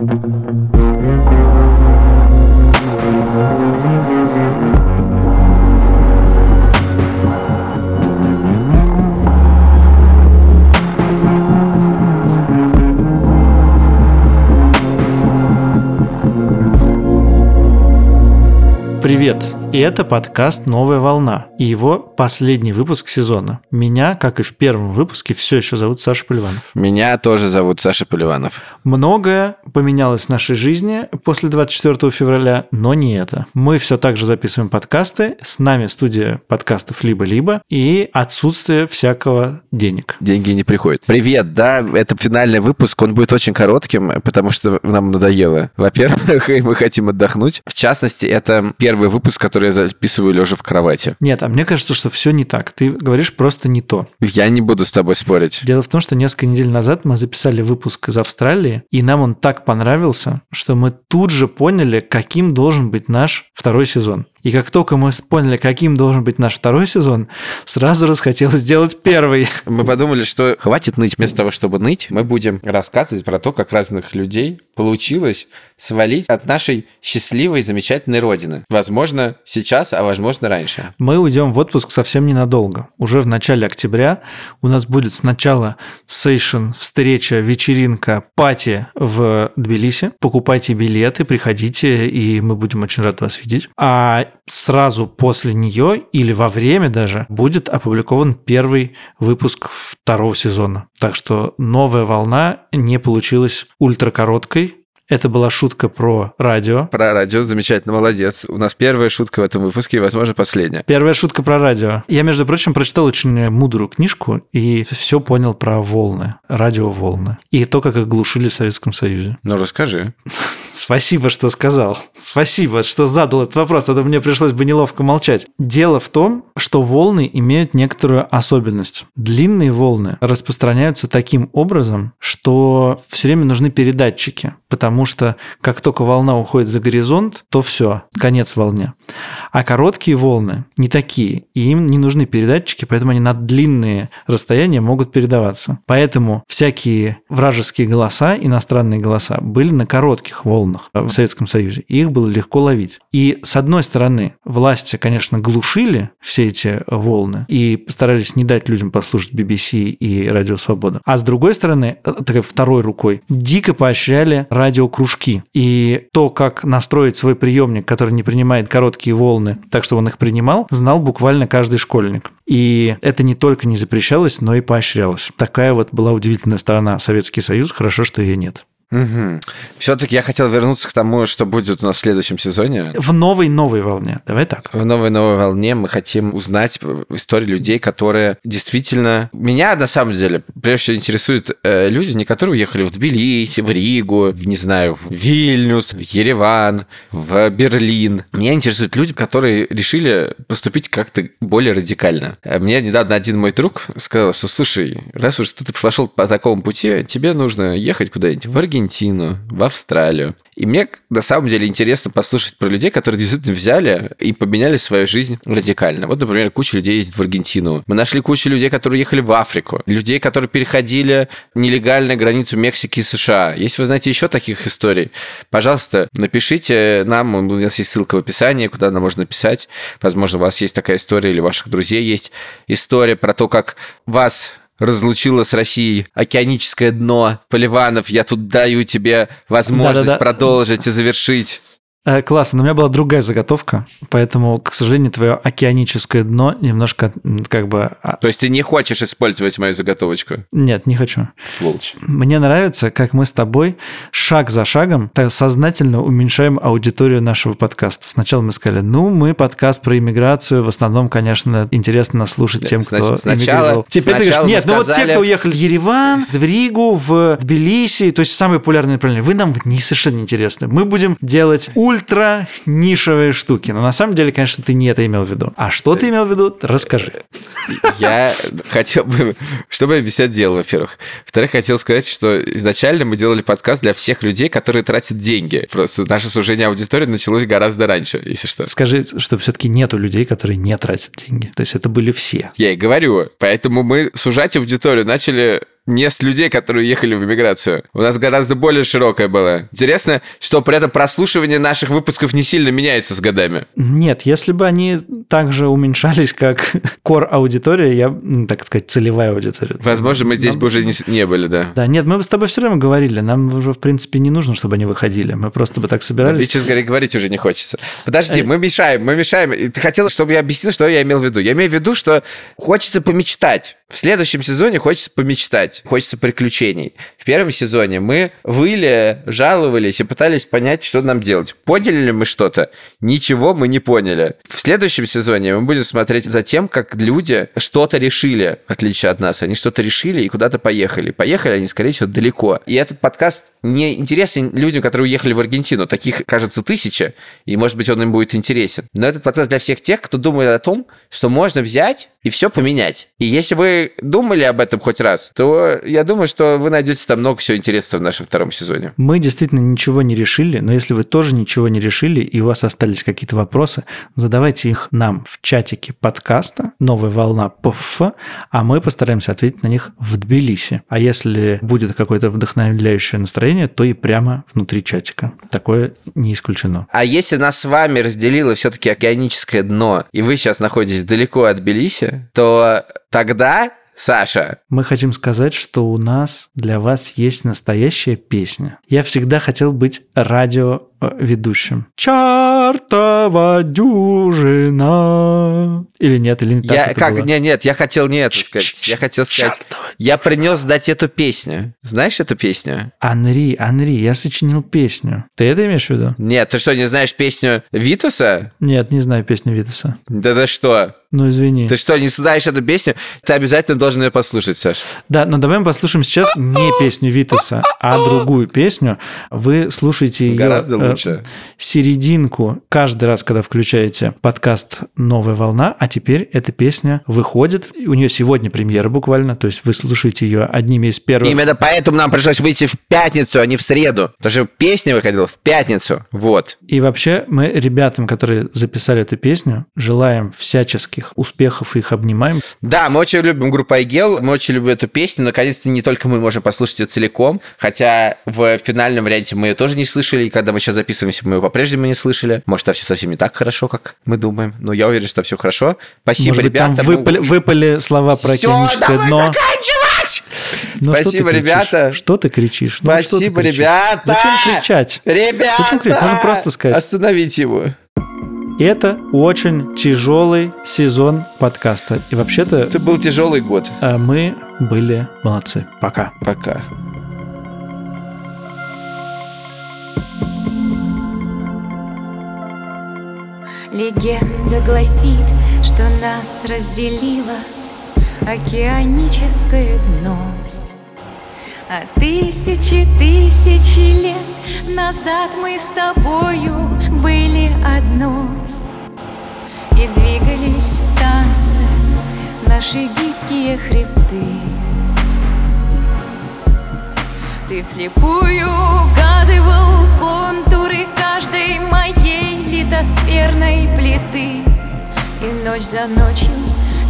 Привет! И это подкаст «Новая волна» и его последний выпуск сезона. Меня, как и в первом выпуске, все еще зовут Саша Поливанов. Меня тоже зовут Саша Поливанов. Многое поменялось в нашей жизни после 24 февраля, но не это. Мы все так же записываем подкасты, с нами студия подкастов «Либо-либо» и отсутствие всякого денег. Деньги не приходят. Привет, да, это финальный выпуск, он будет очень коротким, потому что нам надоело. Во-первых, мы хотим отдохнуть. В частности, это первый выпуск, который я записываю лежа в кровати. Нет, а мне кажется, что все не так. Ты говоришь просто не то. Я не буду с тобой спорить. Дело в том, что несколько недель назад мы записали выпуск из Австралии, и нам он так понравился, что мы тут же поняли, каким должен быть наш второй сезон. И как только мы поняли, каким должен быть наш второй сезон, сразу расхотелось сделать первый. Мы подумали, что хватит ныть. Вместо того, чтобы ныть, мы будем рассказывать про то, как разных людей получилось свалить от нашей счастливой, замечательной родины. Возможно, сейчас, а возможно, раньше. Мы уйдем в отпуск совсем ненадолго. Уже в начале октября у нас будет сначала сейшн, встреча, вечеринка, пати в Тбилиси. Покупайте билеты, приходите, и мы будем очень рады вас видеть. А сразу после нее или во время даже будет опубликован первый выпуск второго сезона. Так что новая волна не получилась ультракороткой, это была шутка про радио. Про радио, замечательно, молодец. У нас первая шутка в этом выпуске и, возможно, последняя. Первая шутка про радио. Я, между прочим, прочитал очень мудрую книжку и все понял про волны, радиоволны. И то, как их глушили в Советском Союзе. Ну, расскажи. Спасибо, что сказал. Спасибо, что задал этот вопрос, а то мне пришлось бы неловко молчать. Дело в том, что волны имеют некоторую особенность. Длинные волны распространяются таким образом, что все время нужны передатчики, потому потому что как только волна уходит за горизонт, то все, конец волне. А короткие волны не такие, и им не нужны передатчики, поэтому они на длинные расстояния могут передаваться. Поэтому всякие вражеские голоса, иностранные голоса, были на коротких волнах в Советском Союзе, и их было легко ловить. И с одной стороны, власти, конечно, глушили все эти волны и постарались не дать людям послушать BBC и Радио Свобода. А с другой стороны, э, такой второй рукой, дико поощряли радио кружки. И то, как настроить свой приемник, который не принимает короткие волны, так что он их принимал, знал буквально каждый школьник. И это не только не запрещалось, но и поощрялось. Такая вот была удивительная сторона Советский Союз. Хорошо, что ее нет. Угу. Все-таки я хотел вернуться к тому, что будет у нас в следующем сезоне. В новой-новой волне. Давай так. В новой-новой волне мы хотим узнать истории людей, которые действительно... Меня, на самом деле, прежде всего интересуют э, люди, не которые уехали в Тбилиси, в Ригу, в, не знаю, в Вильнюс, в Ереван, в Берлин. Меня интересуют люди, которые решили поступить как-то более радикально. Э, мне недавно один мой друг сказал, что, слушай, раз уж ты пошел по такому пути, тебе нужно ехать куда-нибудь в Аргентину, Аргентину, в Австралию. И мне на самом деле интересно послушать про людей, которые действительно взяли и поменяли свою жизнь радикально. Вот, например, куча людей ездит в Аргентину. Мы нашли кучу людей, которые ехали в Африку. Людей, которые переходили нелегально границу Мексики и США. Если вы знаете еще таких историй, пожалуйста, напишите нам. У нас есть ссылка в описании, куда нам можно написать. Возможно, у вас есть такая история или у ваших друзей есть история про то, как вас разлучило с Россией океаническое дно. Поливанов, я тут даю тебе возможность Да-да-да. продолжить и завершить. Э, классно, но у меня была другая заготовка, поэтому, к сожалению, твое океаническое дно немножко как бы... А, То есть ты не хочешь использовать мою заготовочку? Нет, не хочу. Сволочь. Мне нравится, как мы с тобой шаг за шагом так сознательно уменьшаем аудиторию нашего подкаста. Сначала мы сказали, ну, мы подкаст про иммиграцию, в основном, конечно, интересно слушать тем, кто сначала, эмигрировал. Теперь ты говоришь, нет, сказали... ну вот те, кто уехали в Ереван, в Ригу, в Тбилиси, то есть самые популярные направления, вы нам не совершенно интересны. Мы будем делать ультра нишевые штуки. Но на самом деле, конечно, ты не это имел в виду. А что ты имел в виду? Расскажи. Я хотел бы, чтобы объяснять дело, во-первых. Во-вторых, хотел сказать, что изначально мы делали подкаст для всех людей, которые тратят деньги. Просто наше сужение аудитории началось гораздо раньше, если что. Скажи, что все-таки нету людей, которые не тратят деньги. То есть это были все. Я и говорю. Поэтому мы сужать аудиторию начали не с людей, которые ехали в эмиграцию. У нас гораздо более широкое было. Интересно, что при этом прослушивание наших выпусков не сильно меняется с годами. Нет, если бы они также уменьшались, как кор аудитория, я, так сказать, целевая аудитория. Возможно, мы здесь Нам- бы уже не, не были, да. Да, нет, мы бы с тобой все время говорили, нам уже, в принципе, не нужно, чтобы они выходили. Мы просто бы так собирались. честно говоря, говорить уже не хочется. Подожди, Э. мы мешаем, мы мешаем. Ты хотел, чтобы я объяснил, что я имел в виду. Я имею в виду, что хочется помечтать. В следующем сезоне хочется помечтать, хочется приключений. В первом сезоне мы выли, жаловались и пытались понять, что нам делать. Поняли ли мы что-то? Ничего мы не поняли. В следующем сезоне мы будем смотреть за тем, как люди что-то решили, в отличие от нас. Они что-то решили и куда-то поехали. Поехали они, скорее всего, далеко. И этот подкаст не интересен людям, которые уехали в Аргентину. Таких, кажется, тысяча, и, может быть, он им будет интересен. Но этот подкаст для всех тех, кто думает о том, что можно взять и все поменять. И если вы думали об этом хоть раз, то я думаю, что вы найдете там много всего интересного в нашем втором сезоне. Мы действительно ничего не решили, но если вы тоже ничего не решили и у вас остались какие-то вопросы, задавайте их нам в чатике подкаста «Новая волна ПФ», а мы постараемся ответить на них в Тбилиси. А если будет какое-то вдохновляющее настроение, то и прямо внутри чатика. Такое не исключено. А если нас с вами разделило все-таки океаническое дно, и вы сейчас находитесь далеко от Тбилиси, то тогда, Саша, Мы хотим сказать, что у нас для вас есть настоящая песня. Я всегда хотел быть радиоведущим. Чартова дюжина. Или нет, или не так я как было? нет, нет, я хотел не это сказать. Я хотел сказать, Чёртова. я принес дать эту песню. Знаешь эту песню? Анри, Анри, я сочинил песню. Ты это имеешь в виду? Нет, ты что, не знаешь песню Витаса? Нет, не знаю песню Витаса. Да ты что? Ну, извини. Ты что, не знаешь эту песню? Ты обязательно должен ее послушать, Саш. Да, но давай мы послушаем сейчас не песню Витаса, а другую песню. Вы слушаете ее... Гораздо э, лучше. серединку каждый раз, когда включаете подкаст «Новая волна», а теперь эта песня выходит. У нее сегодня премьера буквально, то есть вы слушаете ее одними из первых. Именно поэтому нам пришлось выйти в пятницу, а не в среду. Потому что песня выходила в пятницу. Вот. И вообще мы ребятам, которые записали эту песню, желаем всяческих успехов и их обнимаем. Да, мы очень любим группу Айгел, мы очень любим эту песню. Наконец-то не только мы можем послушать ее целиком, хотя в финальном варианте мы ее тоже не слышали, и когда мы сейчас записываемся, мы ее по-прежнему не слышали. Может, там все совсем не так хорошо, как мы думаем, но я уверен, что все хорошо. Спасибо, Может быть, там ребята. мы- выпали, выпали слова про Всё, океаническое давай дно. заканчивать! Ну, что ты Спасибо, кричишь? ребята. Что ты кричишь? Ну, что ты Спасибо, кричишь? ребята! Зачем кричать? Ребята! Зачем кричать? Можно просто сказать. Остановите его. Это очень тяжелый сезон подкаста. И вообще-то Это был тяжелый год. э, мы были молодцы. Пока. Пока. Легенда гласит, что нас разделило океаническое дно. А тысячи тысячи лет назад мы с тобою были одно И двигались в танце наши гибкие хребты Ты вслепую угадывал каждой моей литосферной плиты. И ночь за ночью,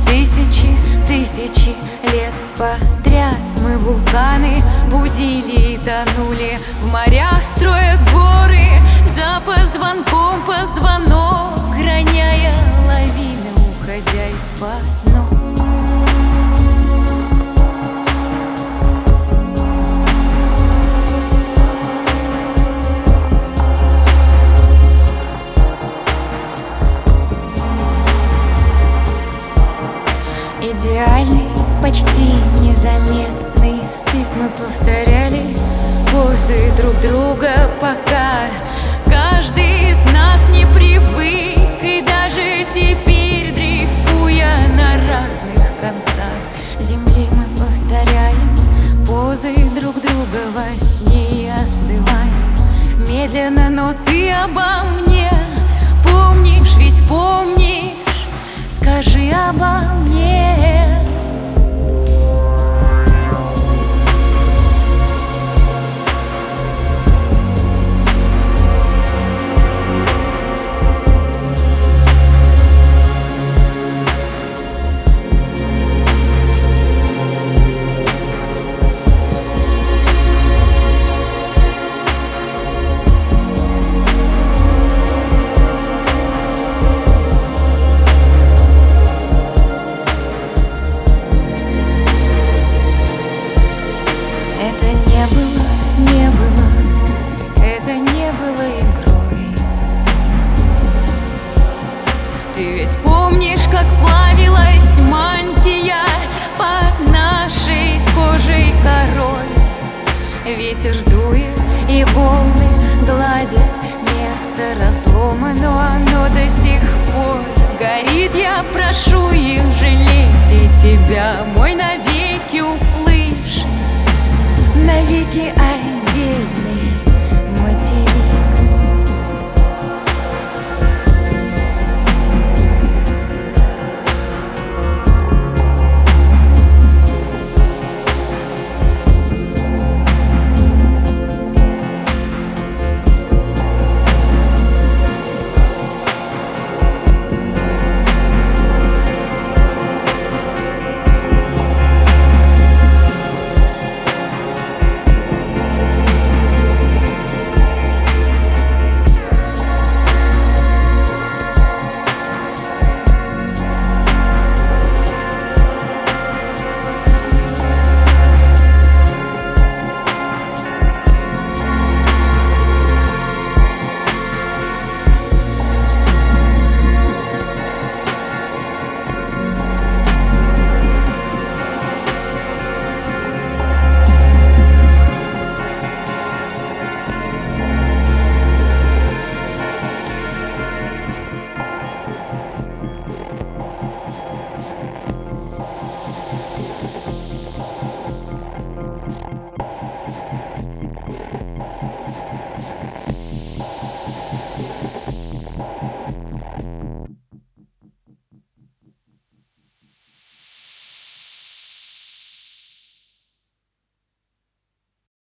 тысячи, тысячи лет подряд Мы вулканы будили и тонули. В морях строя горы За позвонком позвонок Роняя лавины, уходя из-под почти незаметный стык. Мы повторяли позы друг друга Пока каждый из нас не привык. И даже теперь, дрейфуя на разных концах Земли мы повторяем позы друг друга Во сне и остываем медленно. Но ты обо мне Ты ведь помнишь, как плавилась мантия Под нашей кожей корой? Ветер дует и волны гладят Место разломано, но оно до сих пор горит. Я прошу их жалеть и тебя, мой навеки уплывший. Навеки ай